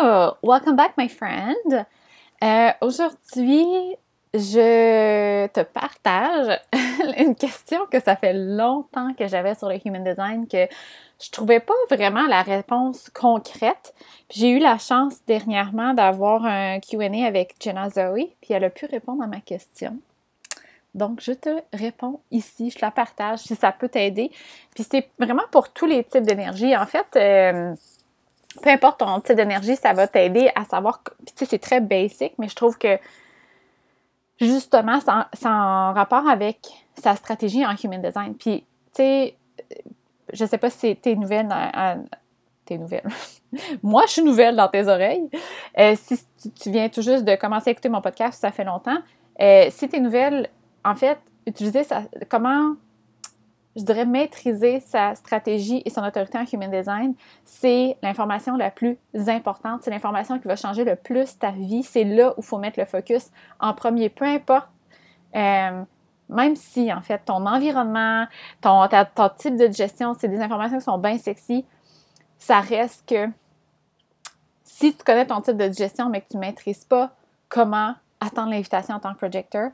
Welcome back, my friend! Euh, aujourd'hui, je te partage une question que ça fait longtemps que j'avais sur le Human Design, que je trouvais pas vraiment la réponse concrète. J'ai eu la chance dernièrement d'avoir un Q&A avec Jenna Zoe, puis elle a pu répondre à ma question. Donc, je te réponds ici, je la partage si ça peut t'aider. Puis c'est vraiment pour tous les types d'énergie. En fait, euh, peu importe ton type d'énergie, ça va t'aider à savoir. Puis tu sais, c'est très basic, mais je trouve que justement, c'est en, rapport avec sa stratégie en human design. Puis, tu sais, je sais pas si t'es nouvelle dans, t'es nouvelle. Moi, je suis nouvelle dans tes oreilles. Euh, si tu viens tout juste de commencer à écouter mon podcast, ça fait longtemps. Euh, si t'es nouvelle, en fait, utiliser ça, comment je dirais maîtriser sa stratégie et son autorité en human design, c'est l'information la plus importante, c'est l'information qui va changer le plus ta vie, c'est là où il faut mettre le focus en premier, peu importe. Euh, même si, en fait, ton environnement, ton, ton type de gestion, c'est des informations qui sont bien sexy, ça reste que si tu connais ton type de gestion, mais que tu ne maîtrises pas comment attendre l'invitation en tant que projecteur,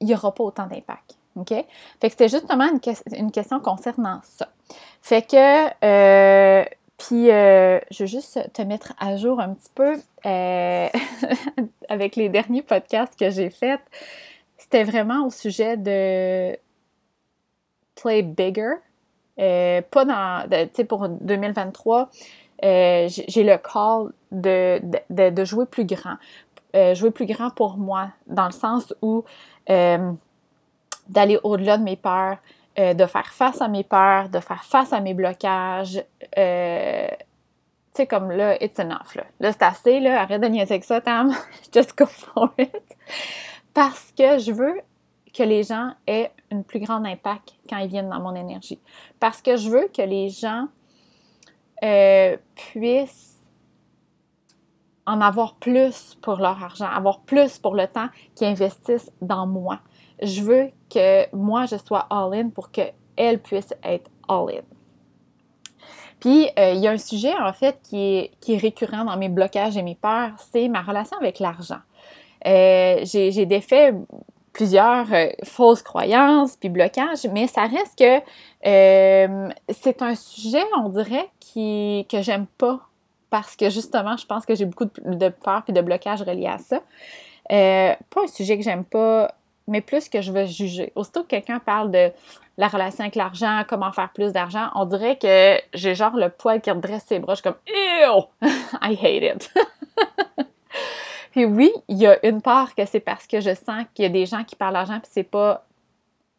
il n'y aura pas autant d'impact. OK? Fait que c'était justement une, question concernant ça. Fait que, euh, puis, euh, je veux juste te mettre à jour un petit peu euh, avec les derniers podcasts que j'ai faits. C'était vraiment au sujet de Play Bigger. pas dans, tu sais, pour 2023, j'ai le call de, de, de, jouer plus grand. jouer plus grand pour moi, dans le sens où d'aller au-delà de mes peurs, euh, de faire face à mes peurs, de faire face à mes blocages. Euh, tu sais, comme là, it's enough. Là, là c'est assez, là, arrête de niaiser avec ça, Tam. Just go for it. Parce que je veux que les gens aient un plus grand impact quand ils viennent dans mon énergie. Parce que je veux que les gens euh, puissent en avoir plus pour leur argent, avoir plus pour le temps qu'ils investissent dans moi je veux que moi, je sois all-in pour qu'elle puisse être all-in. Puis, euh, il y a un sujet, en fait, qui est, récurrent dans mes blocages et mes peurs, c'est ma relation avec l'argent. Euh, j'ai défait plusieurs euh, fausses croyances puis blocages, mais ça reste que c'est un sujet, on dirait, que j'aime pas parce que justement, je pense que j'ai beaucoup de, de peur puis de blocages reliés à ça. pas un sujet que j'aime pas mais plus que je veux juger. Aussitôt que quelqu'un parle de la relation avec l'argent, comment faire plus d'argent, on dirait que j'ai genre le poil qui redresse ses bras. Je suis comme Ew! I hate it. puis oui, il y a une part que c'est parce que je sens qu'il y a des gens qui parlent d'argent puis c'est pas.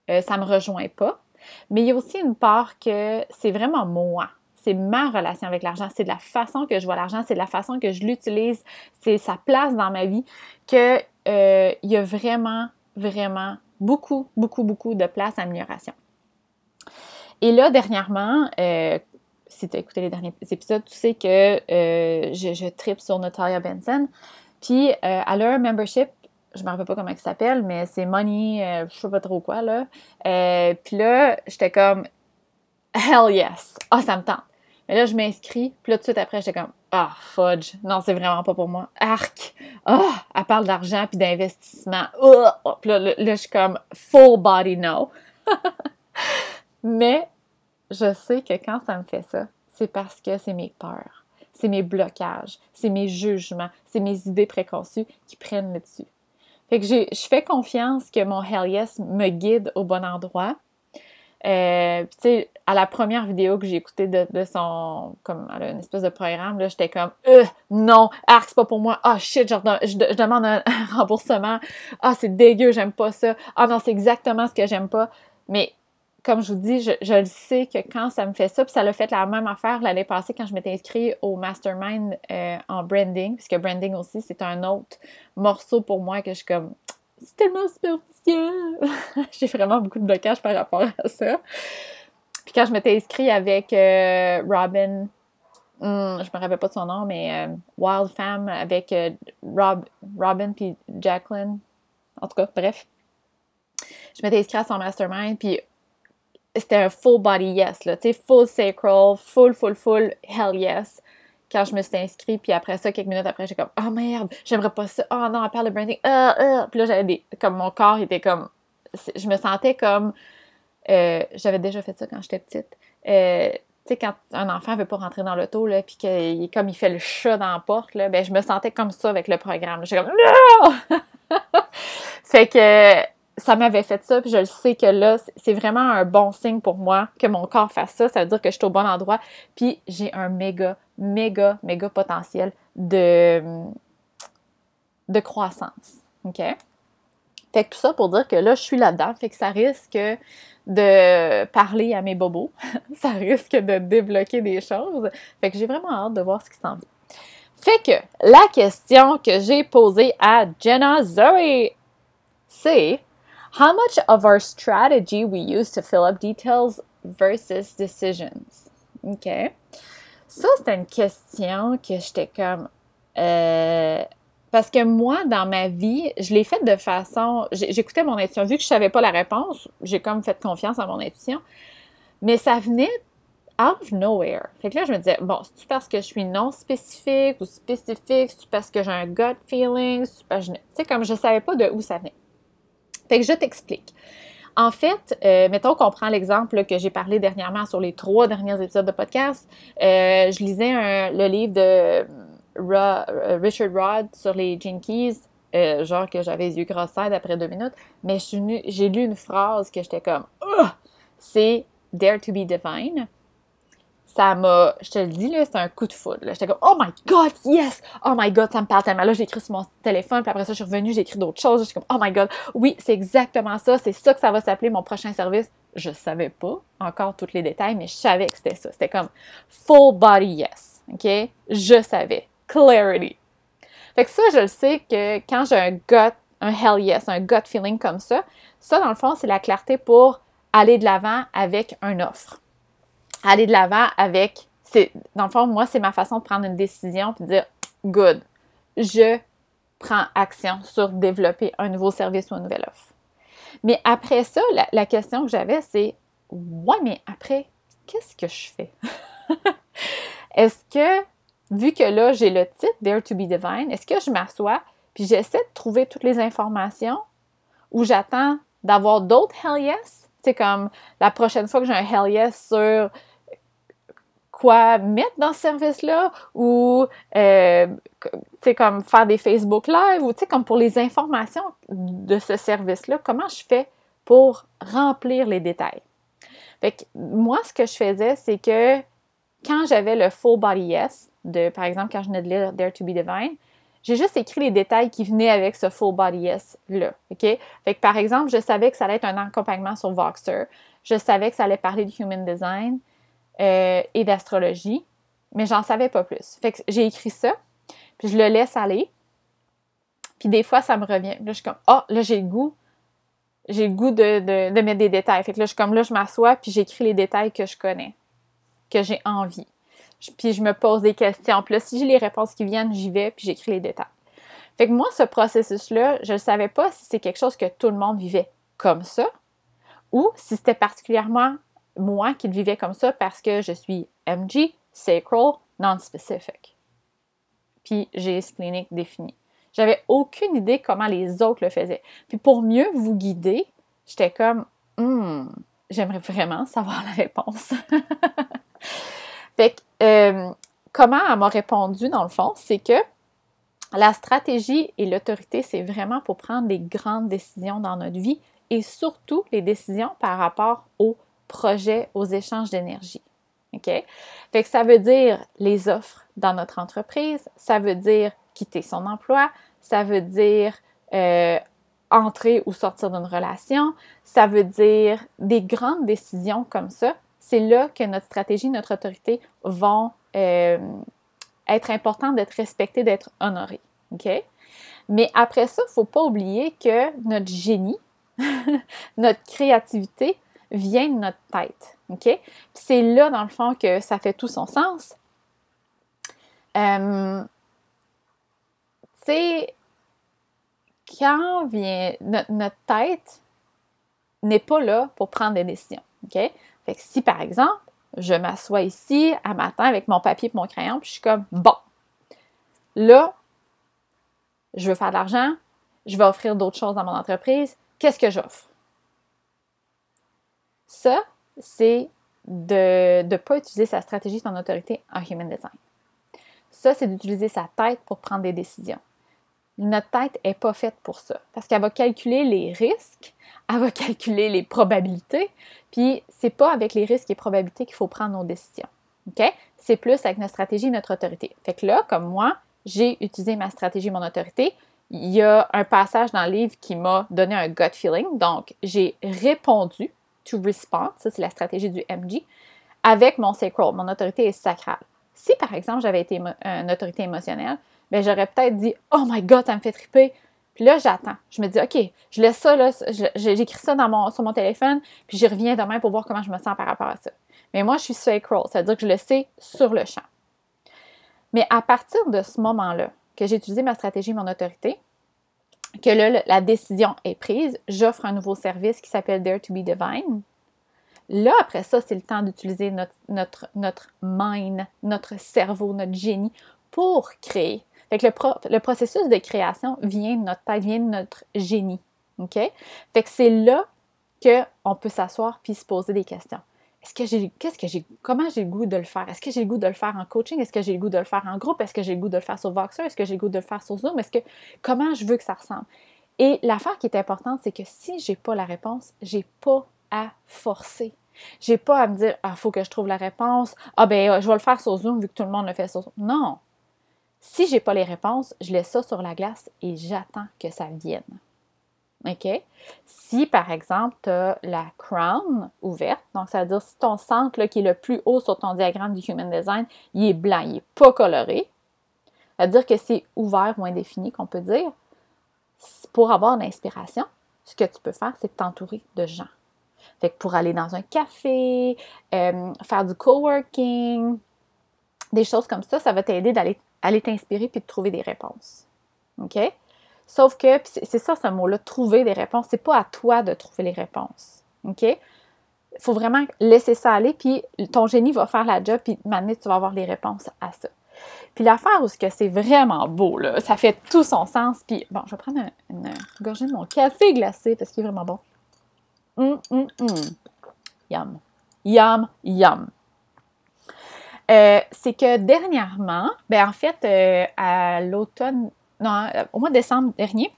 Euh, ça me rejoint pas. Mais il y a aussi une part que c'est vraiment moi. C'est ma relation avec l'argent, c'est de la façon que je vois l'argent, c'est de la façon que je l'utilise, c'est sa place dans ma vie, qu'il euh, y a vraiment vraiment beaucoup, beaucoup, beaucoup de place à amélioration. Et là, dernièrement, euh, si tu as écouté les derniers épisodes, tu sais que euh, je, je tripe sur Natalia Benson. Puis, euh, elle a un membership, je ne me rappelle pas comment il s'appelle, mais c'est Money, je sais pas trop quoi, là. puis là, j'étais comme, hell yes! Ah, ça me tente. Mais là, je m'inscris, puis là, tout de suite après, j'étais comme, ah, fudge, non, c'est vraiment pas pour moi. Arc! Ah, elle parle d'argent puis d'investissement. Ah! puis là, là, je suis comme full body no. Mais je sais que quand ça me fait ça, c'est parce que c'est mes peurs, c'est mes blocages, c'est mes jugements, c'est mes idées préconçues qui prennent le dessus. Fait que je fais confiance que mon hell yes me guide au bon endroit euh, tu sais, à la première vidéo que j'ai écoutée de, son, comme, une espèce de programme, là, j'étais comme, euh, non, arc, c'est pas pour moi. Ah, shit, je, je, demande un, remboursement. Ah, c'est dégueu, j'aime pas ça. Ah, non, c'est exactement ce que j'aime pas. Mais, comme je vous dis, je, je le sais que quand ça me fait ça, puis ça l'a fait la même affaire l'année passée quand je m'étais inscrite au mastermind euh, en branding, puisque branding aussi, c'est un autre morceau pour moi que je suis comme, c'est tellement superficiel. J'ai vraiment beaucoup de blocage par rapport à ça. Puis quand je m'étais inscrite avec euh, Robin, hmm, je me rappelle pas de son nom, mais euh, Wild Femme avec euh, Rob, Robin puis Jacqueline. En tout cas, bref. Je m'étais inscrite à son mastermind, puis c'était un full body yes, là, tu sais, full sacral, full, full, full hell yes. quand je me suis inscrite, puis après ça, quelques minutes après, j'ai comme « Oh merde, j'aimerais pas ça. Oh non, on parle de branding. Ah, ah. Puis là, j'avais des... Comme mon corps était comme... Je me sentais comme... Euh, j'avais déjà fait ça quand j'étais petite. Euh, tu sais, quand un enfant veut pas rentrer dans l'auto, là, puis comme il fait le chat dans la porte, là, ben je me sentais comme ça avec le programme. J'étais comme « Non! » Fait que ça m'avait fait ça, puis je le sais que là, c'est vraiment un bon signe pour moi que mon corps fasse ça. Ça veut dire que je suis au bon endroit, puis j'ai un méga, méga, méga potentiel de, de croissance. OK? Fait que tout ça pour dire que là, je suis là-dedans, fait que ça risque de parler à mes bobos, ça risque de débloquer des choses. Fait que j'ai vraiment hâte de voir ce qui s'en vient. Fait que la question que j'ai posée à Jenna Zoe, c'est How much of our strategy we use to fill up details versus decisions? OK. Ça, c'est une question que j'étais comme. Euh, parce que moi, dans ma vie, je l'ai faite de façon. J'écoutais mon intuition. Vu que je savais pas la réponse, j'ai comme fait confiance à mon intuition. Mais ça venait out of nowhere. Fait que là, je me disais, bon, c'est-tu parce que je suis non spécifique ou spécifique? C'est-tu parce que j'ai un gut feeling? Tu sais, comme je savais pas de où ça venait. Fait que je t'explique. En fait, euh, mettons qu'on prend l'exemple que j'ai parlé dernièrement sur les trois derniers épisodes de podcast. Euh, je lisais le livre de euh, Richard Rod sur les Jinkies, genre que j'avais les yeux grossés après deux minutes, mais j'ai lu une phrase que j'étais comme c'est Dare to be divine ça m'a, je te le dis, là, c'est un coup de foudre. J'étais comme, oh my god, yes! Oh my god, ça me parle tellement. Là, j'ai écrit sur mon téléphone, puis après ça, je suis revenue, j'ai écrit d'autres choses. J'étais comme, oh my god, oui, c'est exactement ça, c'est ça que ça va s'appeler mon prochain service. Je savais pas encore tous les détails, mais je savais que c'était ça. C'était comme full body yes. OK? Je savais. Clarity. Fait que ça, je le sais que quand j'ai un gut, un hell yes, un gut feeling comme ça, ça, dans le fond, c'est la clarté pour aller de l'avant avec une offre aller de l'avant avec, c'est, dans le fond, moi, c'est ma façon de prendre une décision et de dire, good, je prends action sur développer un nouveau service ou une nouvelle offre. Mais après ça, la, question que j'avais, c'est, ouais, mais après, qu'est-ce que je fais? est-ce que, vu que là, j'ai le titre Dare to be Divine, est-ce que je m'assois puis j'essaie de trouver toutes les informations ou j'attends d'avoir d'autres Hell Yes? C'est comme la prochaine fois que j'ai un Hell Yes sur quoi mettre dans ce service-là ou, euh, comme faire des Facebook Live ou, tu comme pour les informations de ce service-là, comment je fais pour remplir les détails? Fait que moi, ce que je faisais, c'est que quand j'avais le full body yes, de, par exemple, quand je venais de lire Dare to be Divine, j'ai juste écrit les détails qui venaient avec ce full body yes-là. OK? Fait que, par exemple, je savais que ça allait être un accompagnement sur Voxer. Je savais que ça allait parler de human design. Euh, et d'astrologie, mais j'en savais pas plus. Fait que j'ai écrit ça, puis je le laisse aller. Puis des fois, ça me revient. Là, je suis comme, oh, là, j'ai le goût. J'ai le goût de, mettre des détails. Fait que là, je suis comme, là, je m'assois, puis j'écris les détails que je connais, que j'ai envie. Puis je me pose des questions. Puis là, si j'ai les réponses qui viennent, j'y vais, puis j'écris les détails. Fait que moi, ce processus-là, je ne savais pas si c'est quelque chose que tout le monde vivait comme ça, ou si c'était particulièrement moi qui le vivais comme ça parce que je suis MG, sacral, non-specific. Puis j'ai splenic défini. J'avais aucune idée comment les autres le faisaient. Puis pour mieux vous guider, j'étais comme, hmm, j'aimerais vraiment savoir la réponse. fait que, euh, comment elle m'a répondu dans le fond, c'est que la stratégie et l'autorité, c'est vraiment pour prendre les grandes décisions dans notre vie et surtout les décisions par rapport aux projet aux échanges d'énergie. OK? Fait que ça veut dire les offres dans notre entreprise, ça veut dire quitter son emploi, ça veut dire euh, entrer ou sortir d'une relation, ça veut dire des grandes décisions comme ça. C'est là que notre stratégie, notre autorité vont euh, être importantes d'être respectées, d'être honorées. Mais après ça, il ne faut pas oublier que notre génie, notre créativité, vient de notre tête. C'est là, dans le fond, que ça fait tout son sens. Euh, tu quand vient notre, tête n'est pas là pour prendre des décisions. Si, par exemple, je m'assois ici à matin avec mon papier et mon crayon, puis je suis comme, bon, là, je veux faire de l'argent, je vais offrir d'autres choses dans mon entreprise, qu'est-ce que j'offre? Ça, c'est de ne pas utiliser sa stratégie, son autorité en human design. Ça, c'est d'utiliser sa tête pour prendre des décisions. Notre tête n'est pas faite pour ça, parce qu'elle va calculer les risques, elle va calculer les probabilités, puis c'est pas avec les risques et probabilités qu'il faut prendre nos décisions. OK? C'est plus avec notre stratégie et notre autorité. Fait que là, comme moi, j'ai utilisé ma stratégie, mon autorité. Il y a un passage dans le livre qui m'a donné un gut feeling. Donc, j'ai répondu to respond, ça c'est la stratégie du MG, avec mon sacral, mon autorité est sacrale. Si par exemple j'avais été une autorité émotionnelle, ben j'aurais peut-être dit Oh my god, ça me fait triper. Puis là, j'attends. Je me dis, OK, je laisse ça, là, j'écris ça dans mon, sur mon téléphone, puis j'y reviens demain pour voir comment je me sens par rapport à ça. Mais moi, je suis sacral, c'est-à-dire que je le sais sur le champ. Mais à partir de ce moment-là, que j'ai utilisé ma stratégie, mon autorité, que là, la décision est prise, j'offre un nouveau service qui s'appelle Dare to be Divine. Là, après ça, c'est le temps d'utiliser notre, notre, notre mind, notre cerveau, notre génie pour créer. Fait que le, le processus de création vient de notre tête, vient de notre génie. OK? Fait que c'est là qu'on peut s'asseoir puis se poser des questions. Est-ce que j'ai, qu'est-ce que j'ai, comment j'ai le goût de le faire? Est-ce que j'ai le goût de le faire en coaching? Est-ce que j'ai le goût de le faire en groupe? Est-ce que j'ai le goût de le faire sur Voxer? Est-ce que j'ai le goût de le faire sur Zoom? Est-ce que, comment je veux que ça ressemble? Et l'affaire qui est importante, c'est que si j'ai pas la réponse, j'ai pas à forcer. J'ai pas à me dire, ah, faut que je trouve la réponse. Ah, ben, je vais le faire sur Zoom vu que tout le monde le fait sur Zoom. Non. Si j'ai pas les réponses, je laisse ça sur la glace et j'attends que ça vienne. OK? Si, par exemple, tu as la crown ouverte, donc ça veut dire si ton centre qui est le plus haut sur ton diagramme du Human Design, il est blanc, il n'est pas coloré, ça veut dire que c'est ouvert ou indéfini, qu'on peut dire. Pour avoir l'inspiration, ce que tu peux faire, c'est t'entourer de gens. Fait que pour aller dans un café, euh, faire du coworking, des choses comme ça, ça va t'aider d'aller aller t'inspirer puis de trouver des réponses. OK? Sauf que, c'est ça ce mot-là, trouver des réponses, c'est pas à toi de trouver les réponses. OK? Il faut vraiment laisser ça aller, puis ton génie va faire la job, puis maintenant tu vas avoir les réponses à ça. Puis l'affaire où c'est vraiment beau, là, ça fait tout son sens. Puis bon, je vais prendre une, gorgée de mon café glacé parce qu'il est vraiment bon. Hum, hum, hum. Yum. Yum, yum. Euh, c'est que dernièrement, ben en fait, euh, à l'automne non, au mois de décembre dernier,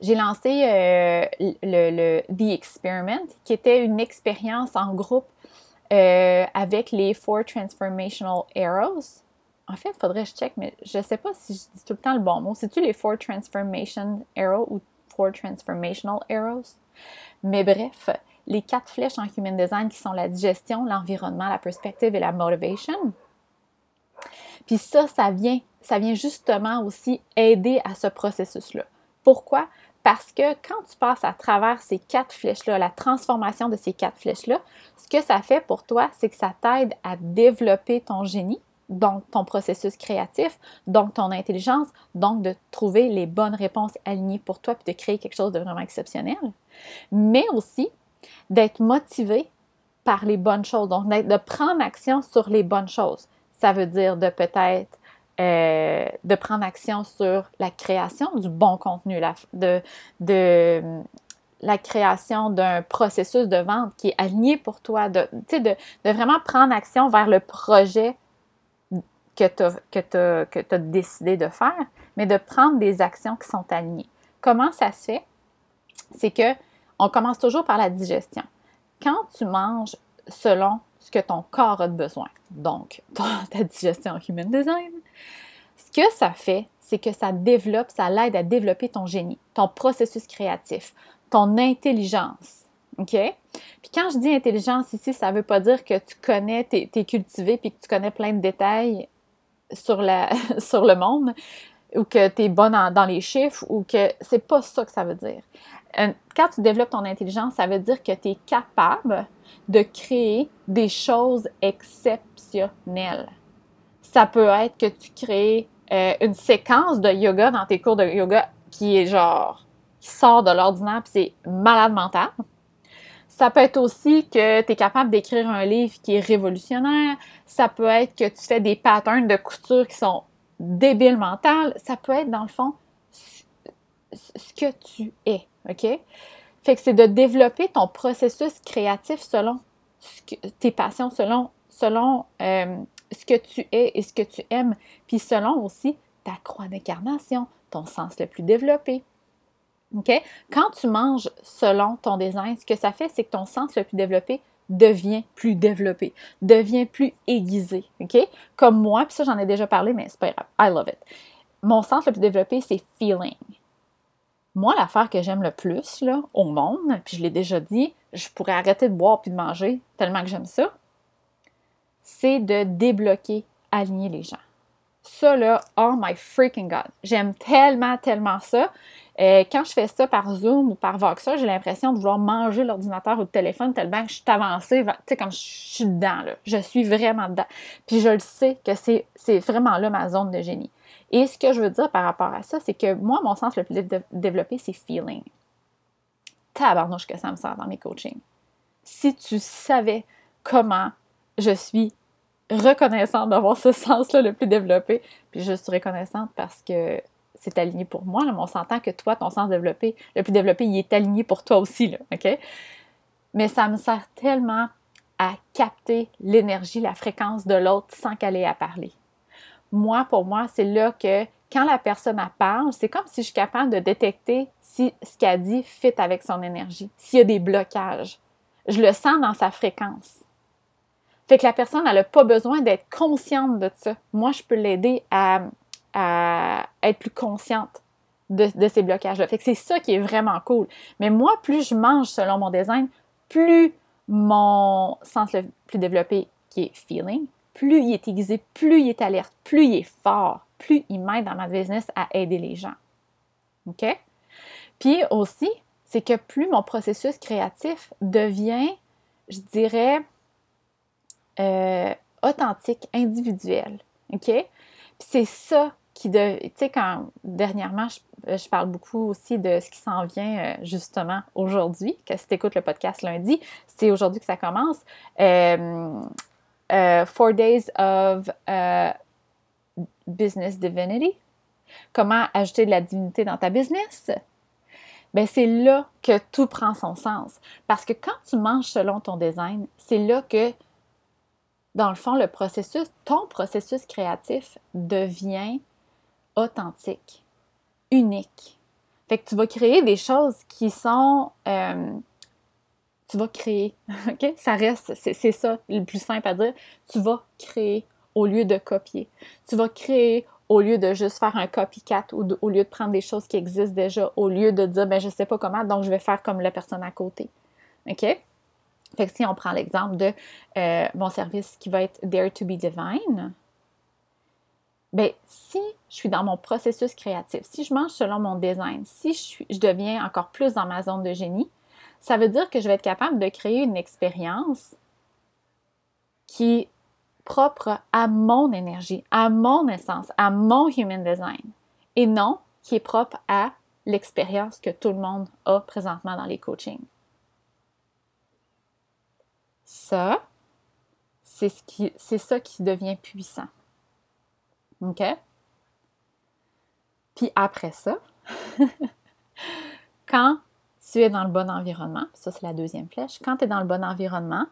j'ai lancé euh, le, The Experiment, qui était une expérience en groupe avec les Four Transformational Arrows. En fait, il faudrait que je check, mais je ne sais pas si je dis tout le temps le bon mot. C'est-tu les Four Transformation Arrows ou Four Transformational Arrows? Mais bref, les quatre flèches en Human Design qui sont la digestion, l'environnement, la perspective et la motivation. Puis ça, ça vient justement aussi aider à ce processus-là. Pourquoi? Parce que quand tu passes à travers ces quatre flèches-là, la transformation de ces quatre flèches-là, ce que ça fait pour toi, c'est que ça t'aide à développer ton génie, donc ton processus créatif, donc ton intelligence, donc de trouver les bonnes réponses alignées pour toi puis de créer quelque chose de vraiment exceptionnel, mais aussi d'être motivé par les bonnes choses, donc de prendre action sur les bonnes choses. Ça veut dire de peut-être euh, de prendre action sur la création du bon contenu, la, de, la création d'un processus de vente qui est aligné pour toi, de, de, de vraiment prendre action vers le projet que tu as décidé de faire, mais de prendre des actions qui sont alignées. Comment ça se fait? C'est que on commence toujours par la digestion. Quand tu manges selon ce que ton corps a besoin, donc ta digestion human design, ce que ça fait, c'est que ça développe, ça l'aide à développer ton génie, ton processus créatif, ton intelligence. OK? Puis quand je dis intelligence ici, ça ne veut pas dire que tu connais, tu es, cultivé puis que tu connais plein de détails sur, sur le monde ou que tu es bonne dans les chiffres ou que c'est pas ça que ça veut dire. Quand tu développes ton intelligence, ça veut dire que tu es capable de créer des choses exceptionnelles. Ça peut être que tu crées euh, une séquence de yoga dans tes cours de yoga qui est genre, qui sort de l'ordinaire, puis c'est malade mental. Ça peut être aussi que tu es capable d'écrire un livre qui est révolutionnaire. Ça peut être que tu fais des patterns de couture qui sont débiles mentales. Ça peut être, dans le fond, ce que tu es. OK? Fait que c'est de développer ton processus créatif selon tes passions, selon, euh, ce que tu es et ce que tu aimes, puis selon aussi ta croix d'incarnation, ton sens le plus développé. OK? Quand tu manges selon ton design, ce que ça fait, c'est que ton sens le plus développé devient plus développé, devient plus aiguisé. OK? Comme moi, puis ça, j'en ai déjà parlé, mais c'est pas grave. I love it. Mon sens le plus développé, c'est feeling. Moi, l'affaire que j'aime le plus là, au monde, puis je l'ai déjà dit, je pourrais arrêter de boire puis de manger tellement que j'aime ça, c'est de débloquer, aligner les gens. Ça, là, oh my freaking God. J'aime tellement, tellement ça. Euh, quand je fais ça par Zoom ou par Voxa, j'ai l'impression de vouloir manger l'ordinateur ou le téléphone tellement que je suis avancée, tu sais, comme je suis dedans, là. Je suis vraiment dedans. Puis je le sais que c'est vraiment là ma zone de génie. Et ce que je veux dire par rapport à ça, c'est que moi, mon sens le plus développé, c'est feeling. Tabarnouche que ça me sert dans mes coachings. Si tu savais comment je suis reconnaissante d'avoir ce sens-là le plus développé, puis je suis reconnaissante parce que c'est aligné pour moi, mais on s'entend que toi, ton sens développé, le plus développé, il est aligné pour toi aussi, là, OK? Mais ça me sert tellement à capter l'énergie, la fréquence de l'autre sans qu'elle ait à parler moi, pour moi, c'est là que quand la personne parle, c'est comme si je suis capable de détecter si ce qu'elle dit fit avec son énergie, s'il y a des blocages. Je le sens dans sa fréquence. Fait que la personne, elle n'a pas besoin d'être consciente de ça. Moi, je peux l'aider à, être plus consciente de, de ces blocages-là. Fait que c'est ça qui est vraiment cool. Mais moi, plus je mange selon mon design, plus mon sens le plus développé, qui est feeling, plus il est aiguisé, plus il est alerte, plus il est fort, plus il m'aide dans ma business à aider les gens. OK? Puis aussi, c'est que plus mon processus créatif devient, je dirais, euh, authentique, individuel. OK? Puis c'est ça qui, de, tu sais, quand dernièrement, je, parle beaucoup aussi de ce qui s'en vient euh, justement aujourd'hui, que si tu écoutes le podcast lundi, c'est aujourd'hui que ça commence. Euh, euh, Four Days of uh, Business Divinity. Comment ajouter de la divinité dans ta business? Ben, c'est là que tout prend son sens. Parce que quand tu manges selon ton design, c'est là que, dans le fond, le processus, ton processus créatif devient authentique, unique. Fait que tu vas créer des choses qui sont euh, tu vas créer. OK? Ça reste, c'est ça le plus simple à dire. Tu vas créer au lieu de copier. Tu vas créer au lieu de juste faire un copycat ou au lieu de prendre des choses qui existent déjà, au lieu de dire, ben, je sais pas comment, donc je vais faire comme la personne à côté. OK? Fait que si on prend l'exemple de euh, mon service qui va être Dare to be Divine, ben, si je suis dans mon processus créatif, si je mange selon mon design, si je, suis, je deviens encore plus dans ma zone de génie, ça veut dire que je vais être capable de créer une expérience qui est propre à mon énergie, à mon essence, à mon human design, et non qui est propre à l'expérience que tout le monde a présentement dans les coachings. Ça, c'est ce qui, c'est ça qui devient puissant. OK? Puis après ça, quand tu es dans le bon environnement, ça c'est la deuxième flèche, quand tu es dans le bon environnement,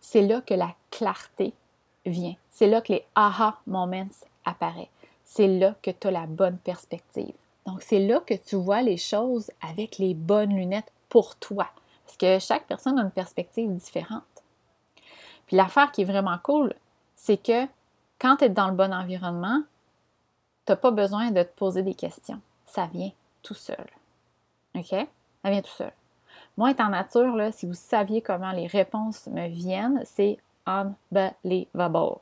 c'est là que la clarté vient. C'est là que les aha moments apparaissent. C'est là que tu as la bonne perspective. Donc, c'est là que tu vois les choses avec les bonnes lunettes pour toi. Parce que chaque personne a une perspective différente. Puis l'affaire qui est vraiment cool, c'est que quand tu es dans le bon environnement, tu n'as pas besoin de te poser des questions. Ça vient tout seul. OK? Ça vient tout seul. Moi, étant nature, là, si vous saviez comment les réponses me viennent, c'est unbelievable.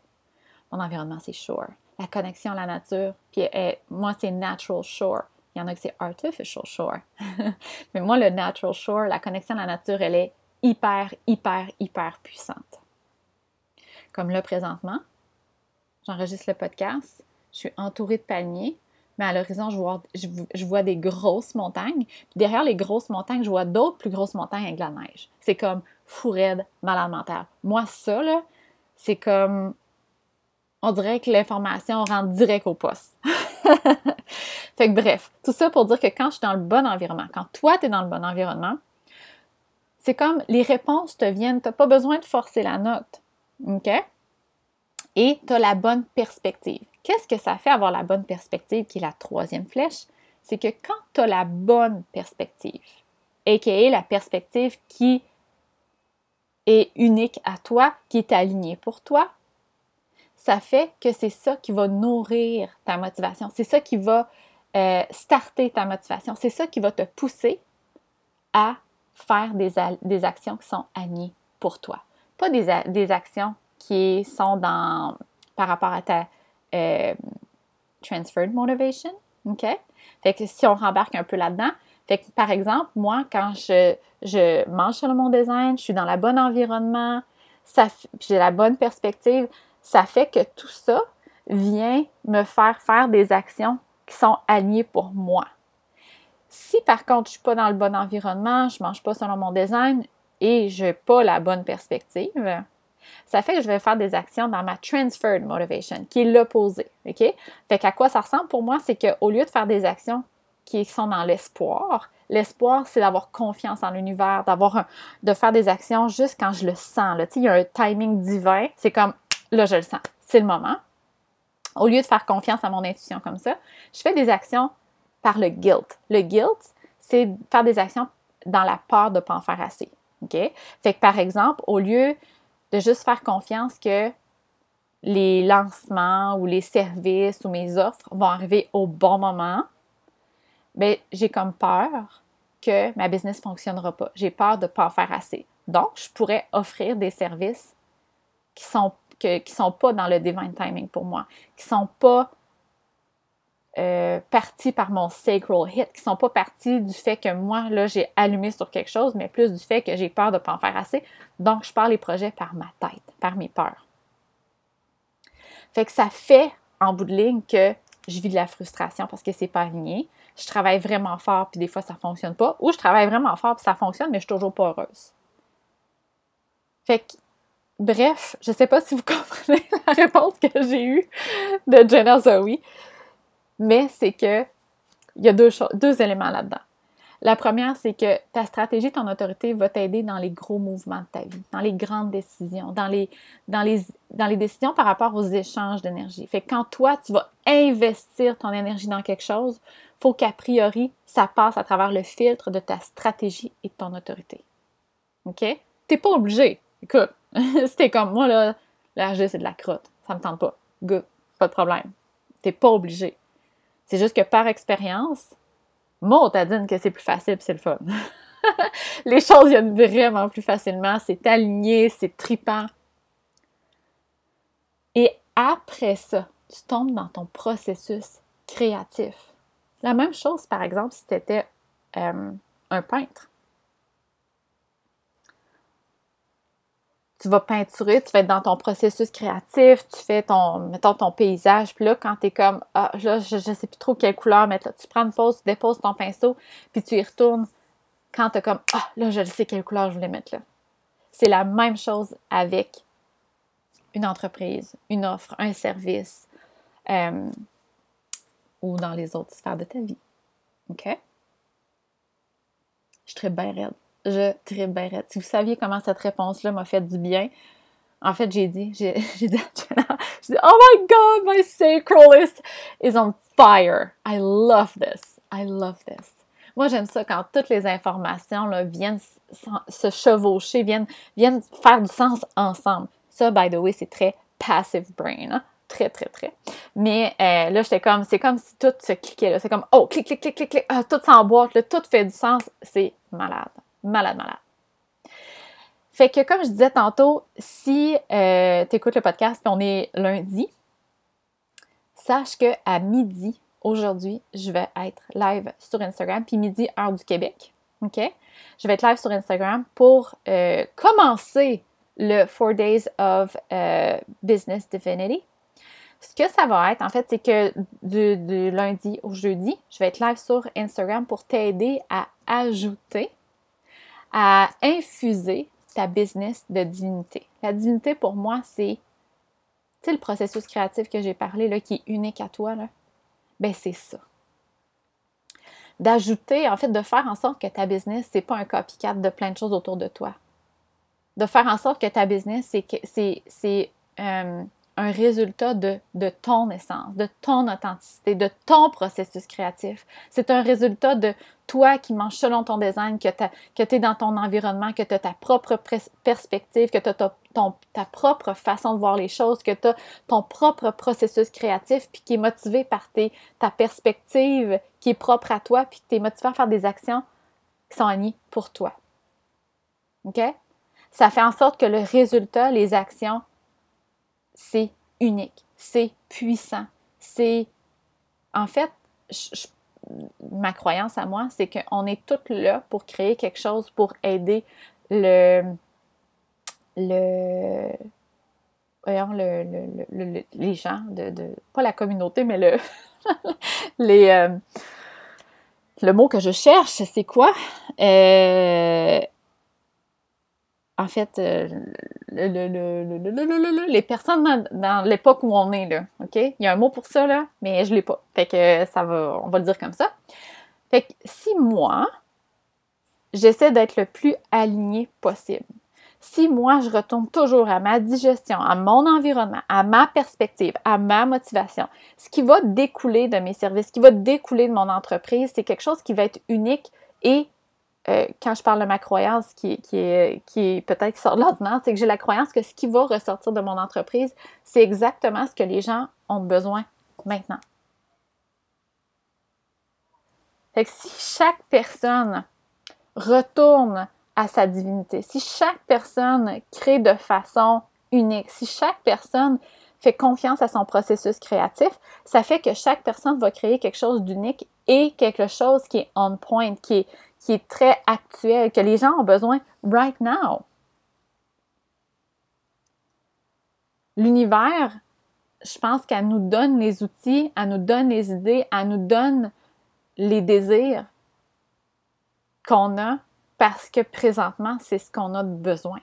Mon environnement, c'est shore. La connexion à la nature, puis eh, moi, c'est natural shore. Il y en a que c'est artificial shore. Mais moi, le natural shore, la connexion à la nature, elle est hyper, hyper, hyper puissante. Comme là, présentement, j'enregistre le podcast, je suis entourée de palmiers, mais à l'horizon, je vois, des grosses montagnes. Puis derrière les grosses montagnes, je vois d'autres plus grosses montagnes avec de la neige. C'est comme fou raide, malade. Moi, ça, là, c'est comme. On dirait que l'information rentre direct au poste. fait que bref, tout ça pour dire que quand je suis dans le bon environnement, quand toi, tu es dans le bon environnement, c'est comme les réponses te viennent, tu n'as pas besoin de forcer la note. OK? Et tu as la bonne perspective. Qu'est-ce que ça fait avoir la bonne perspective, qui est la troisième flèche? C'est que quand tu as la bonne perspective, a.k.a. la perspective qui est unique à toi, qui est alignée pour toi, ça fait que c'est ça qui va nourrir ta motivation. C'est ça qui va euh, starter ta motivation. C'est ça qui va te pousser à faire des, actions qui sont alignées pour toi. Pas des, des actions qui sont dans, par rapport à ta euh, transferred motivation. OK? Fait que si on rembarque un peu là-dedans, fait que par exemple, moi, quand je, je mange le mon design, je suis dans le bon environnement, j'ai la bonne perspective, ça fait que tout ça vient me faire faire des actions qui sont alignées pour moi. Si par contre, je ne suis pas dans le bon environnement, je ne mange pas selon mon design et je n'ai pas la bonne perspective, ça fait que je vais faire des actions dans ma transferred motivation, qui est l'opposé. OK? Fait qu'à quoi ça ressemble pour moi, c'est qu'au lieu de faire des actions qui sont dans l'espoir, l'espoir, c'est d'avoir confiance en l'univers, d'avoir de faire des actions juste quand je le sens. Là. Il y a un timing divin, c'est comme là, je le sens, c'est le moment. Au lieu de faire confiance à mon intuition comme ça, je fais des actions par le guilt. Le guilt, c'est faire des actions dans la peur de ne pas en faire assez. OK? Fait que par exemple, au lieu de juste faire confiance que les lancements ou les services ou mes offres vont arriver au bon moment, bien, j'ai comme peur que ma business ne fonctionnera pas. J'ai peur de ne pas en faire assez. Donc, je pourrais offrir des services qui sont, qui sont pas dans le divine timing pour moi, qui sont pas euh, partis par mon sacral hit, qui sont pas partis du fait que moi, là, j'ai allumé sur quelque chose, mais plus du fait que j'ai peur de pas en faire assez. Donc, je pars les projets par ma tête, par mes peurs. Fait que ça fait, en bout de ligne, que je vis de la frustration parce que c'est pas aligné. Je travaille vraiment fort, puis des fois, ça fonctionne pas. Ou je travaille vraiment fort, puis ça fonctionne, mais je suis toujours pas heureuse. Fait que, bref, je sais pas si vous comprenez la réponse que j'ai eue de Jenna Zoe. Mais c'est que il y a deux, deux éléments là-dedans. La première, c'est que ta stratégie, ton autorité va t'aider dans les gros mouvements de ta vie, dans les grandes décisions, dans les, dans les, dans les décisions par rapport aux échanges d'énergie. Fait que quand toi, tu vas investir ton énergie dans quelque chose, il faut qu'a priori, ça passe à travers le filtre de ta stratégie et de ton autorité. OK? T'es pas obligé. Écoute, si comme moi, là, c'est de la crotte. Ça me tente pas. Good. Pas de problème. T'es pas obligé. C'est juste que par expérience, moi, on dit que c'est plus facile c'est le fun. les choses viennent vraiment plus facilement, c'est aligné, c'est tripant. Et après ça, tu tombes dans ton processus créatif. La même chose, par exemple, si tu étais euh, un peintre. Tu vas peinturer, tu vas être dans ton processus créatif, tu fais ton, mettons, ton paysage, puis là, quand tu es comme, ah, là, je, ne sais plus trop quelle couleur mettre, là, tu prends une pause, tu déposes ton pinceau, puis tu y retournes quand tu es comme, ah, là, je sais quelle couleur je voulais mettre là. C'est la même chose avec une entreprise, une offre, un service, euh, ou dans les autres sphères de ta vie. OK? Je très bien raide je triperais. Si vous saviez comment cette réponse-là m'a fait du bien, en fait, j'ai dit, j'ai dit à j'ai dit, oh my god, my sacral is, on fire. I love this. I love this. Moi, j'aime ça quand toutes les informations là, viennent se chevaucher, viennent, viennent faire du sens ensemble. Ça, by the way, c'est très passive brain. Hein? Très, très, très. Mais euh, là, j'étais comme, c'est comme si tout se cliquait. Là. C'est comme, oh, clic, clic, clic, clic, clic, ah, tout s'emboîte, tout fait du sens. C'est malade malade, malade. Fait que comme je disais tantôt, si euh, tu écoutes le podcast et on est lundi, sache que à midi aujourd'hui, je vais être live sur Instagram, puis midi heure du Québec. OK? Je vais être live sur Instagram pour euh, commencer le Four Days of euh, Business Divinity. Ce que ça va être, en fait, c'est que du, lundi au jeudi, je vais être live sur Instagram pour t'aider à ajouter, à infuser ta business de divinité. La divinité, pour moi, c'est le processus créatif que j'ai parlé, là, qui est unique à toi, là. Ben, c'est ça. D'ajouter, en fait, de faire en sorte que ta business, c'est pas un copycat de plein de choses autour de toi. De faire en sorte que ta business, c'est euh, un résultat de, ton essence, de ton authenticité, de ton processus créatif. C'est un résultat de toi qui manges selon ton design, que tu es dans ton environnement, que tu as ta propre perspective, que tu as ta, propre façon de voir les choses, que tu as ton propre processus créatif, puis qui est motivé par ta perspective qui est propre à toi, puis que tu es motivé à faire des actions qui sont alignées pour toi. OK? Ça fait en sorte que le résultat, les actions, c'est unique, c'est puissant, c'est... En fait, ma croyance à moi, c'est qu'on est toutes là pour créer quelque chose, pour aider le... le voyons, le, les gens, de, pas la communauté, mais le, euh, le mot que je cherche, c'est quoi? Euh, en fait, les personnes dans, l'époque où on est, là, OK? Il y a un mot pour ça, là, mais je ne l'ai pas. Fait que ça va, on va le dire comme ça. Fait que si moi, j'essaie d'être le plus aligné possible, si moi, je retourne toujours à ma digestion, à mon environnement, à ma perspective, à ma motivation, ce qui va découler de mes services, ce qui va découler de mon entreprise, c'est quelque chose qui va être unique et euh, quand je parle de ma croyance qui, qui est, qui est peut-être sort de l'ordinaire, c'est que j'ai la croyance que ce qui va ressortir de mon entreprise, c'est exactement ce que les gens ont besoin maintenant. Que si chaque personne retourne à sa divinité, si chaque personne crée de façon unique, si chaque personne fait confiance à son processus créatif, ça fait que chaque personne va créer quelque chose d'unique et quelque chose qui est on point, qui est, qui est très actuel, que les gens ont besoin right now. L'univers, je pense qu'elle nous donne les outils, elle nous donne les idées, elle nous donne les désirs qu'on a parce que présentement, c'est ce qu'on a besoin.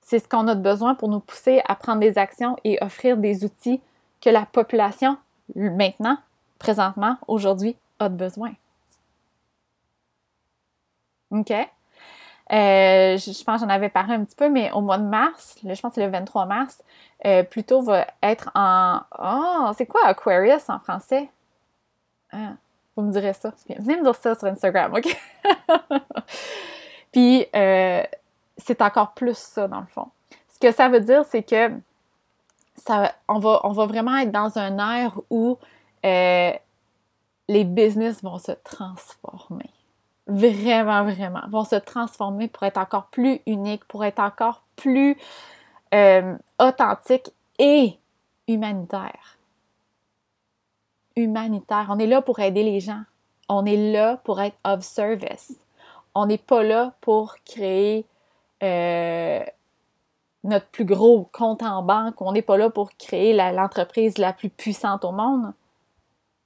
C'est ce qu'on a besoin pour nous pousser à prendre des actions et offrir des outils que la population, maintenant, présentement, aujourd'hui, a besoin. OK? Euh, je, pense que j'en avais parlé un petit peu, mais au mois de mars, je pense que c'est le 23 mars, euh, Pluto va être en. Oh, c'est quoi Aquarius en français? Ah, vous me direz ça. Venez me dire ça sur Instagram, OK? Puis, euh, c'est encore plus ça, dans le fond. Ce que ça veut dire, c'est que ça, on, va, on va vraiment être dans un air où les business vont se transformer vraiment, vraiment, vont se transformer pour être encore plus uniques, pour être encore plus euh, authentiques et humanitaires. Humanitaire. On est là pour aider les gens. On est là pour être of service. On n'est pas là pour créer euh, notre plus gros compte en banque. On n'est pas là pour créer l'entreprise la, plus puissante au monde.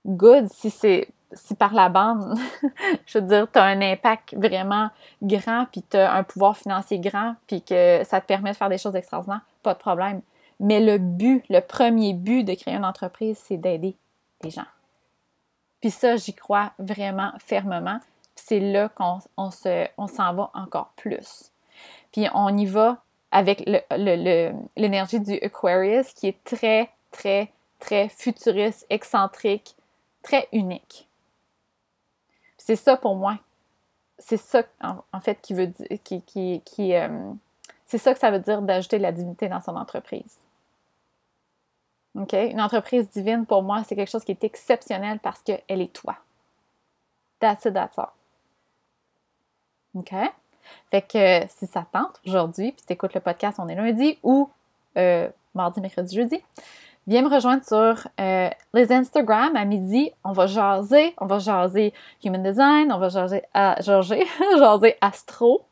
Good si c'est si par la bande, je veux dire, tu as un impact vraiment grand, puis tu as un pouvoir financier grand, puis que ça te permet de faire des choses extraordinaires, pas de problème. Mais le but, le premier but de créer une entreprise, c'est d'aider les gens. Puis ça, j'y crois vraiment fermement. C'est là qu'on on s'en va encore plus. Puis on y va avec l'énergie du Aquarius qui est très, très, très futuriste, excentrique, très unique. C'est ça pour moi. C'est ça, en, fait, qui veut dire, qui, qui, euh, c'est ça que ça veut dire d'ajouter la divinité dans son entreprise. OK? Une entreprise divine, pour moi, c'est quelque chose qui est exceptionnel parce qu'elle est toi. That's it, that's all. OK? Fait que si ça tente aujourd'hui, puis tu écoutes le podcast, on est lundi ou euh, mardi, mercredi, jeudi, viens me rejoindre sur euh, les Instagram à midi. On va jaser, on va jaser Human Design, on va jaser, à, jaser, jaser Astro.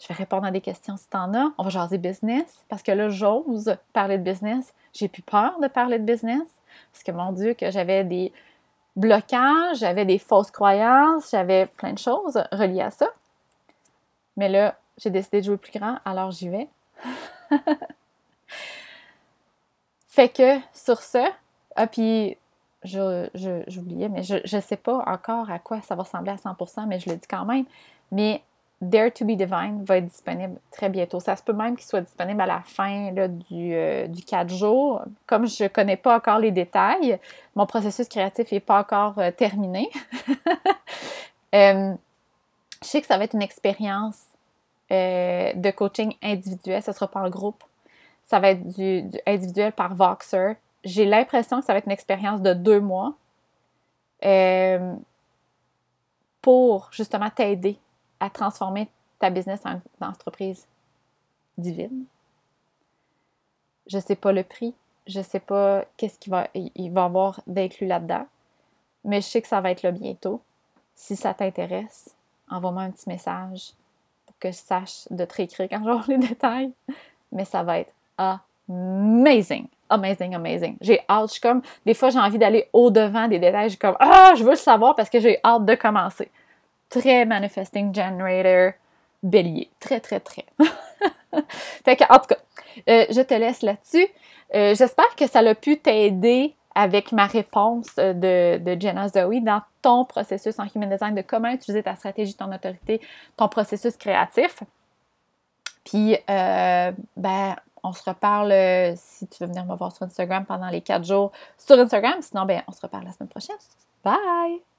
Je vais répondre à des questions si t'en as. On va jaser business parce que là, j'ose parler de business. J'ai plus peur de parler de business parce que mon Dieu, que j'avais des blocages, j'avais des fausses croyances, j'avais plein de choses reliées à ça. Mais là, j'ai décidé de jouer plus grand, alors j'y vais. fait que sur ce, ah, puis j'oubliais, mais je ne sais pas encore à quoi ça va ressembler à 100%, mais je le dis quand même. Mais Dare to be Divine va être disponible très bientôt. Ça se peut même qu'il soit disponible à la fin du, euh, du 4 jours. Comme je ne connais pas encore les détails, mon processus créatif n'est pas encore euh, terminé. Euh, je sais que ça va être une expérience de coaching individuel. Ce ne sera pas en groupe. Ça va être du, du individuel par Voxer. J'ai l'impression que ça va être une expérience de deux mois pour justement t'aider à transformer ta business en, entreprise divine. Je ne sais pas le prix, je ne sais pas qu'est-ce qu'il va, il va avoir d'inclus là-dedans, mais je sais que ça va être là bientôt. Si ça t'intéresse, envoie-moi un petit message pour que je sache de te réécrire quand j'aurai les détails. Mais ça va être amazing! Amazing, amazing. J'ai hâte. Je suis comme, des fois, j'ai envie d'aller au-devant des détails. Je suis comme, ah, je veux le savoir parce que j'ai hâte de commencer très manifesting generator bélier. Très, très, très. fait que, en tout cas, euh, je te laisse là-dessus. Euh, j'espère que ça a pu t'aider avec ma réponse euh, de, de Jenna Zoe dans ton processus en human design, de comment utiliser ta stratégie, ton autorité, ton processus créatif. Puis, ben, on se reparle si tu veux venir me voir sur Instagram pendant les quatre jours sur Instagram. Sinon, ben, on se reparle la semaine prochaine. Bye!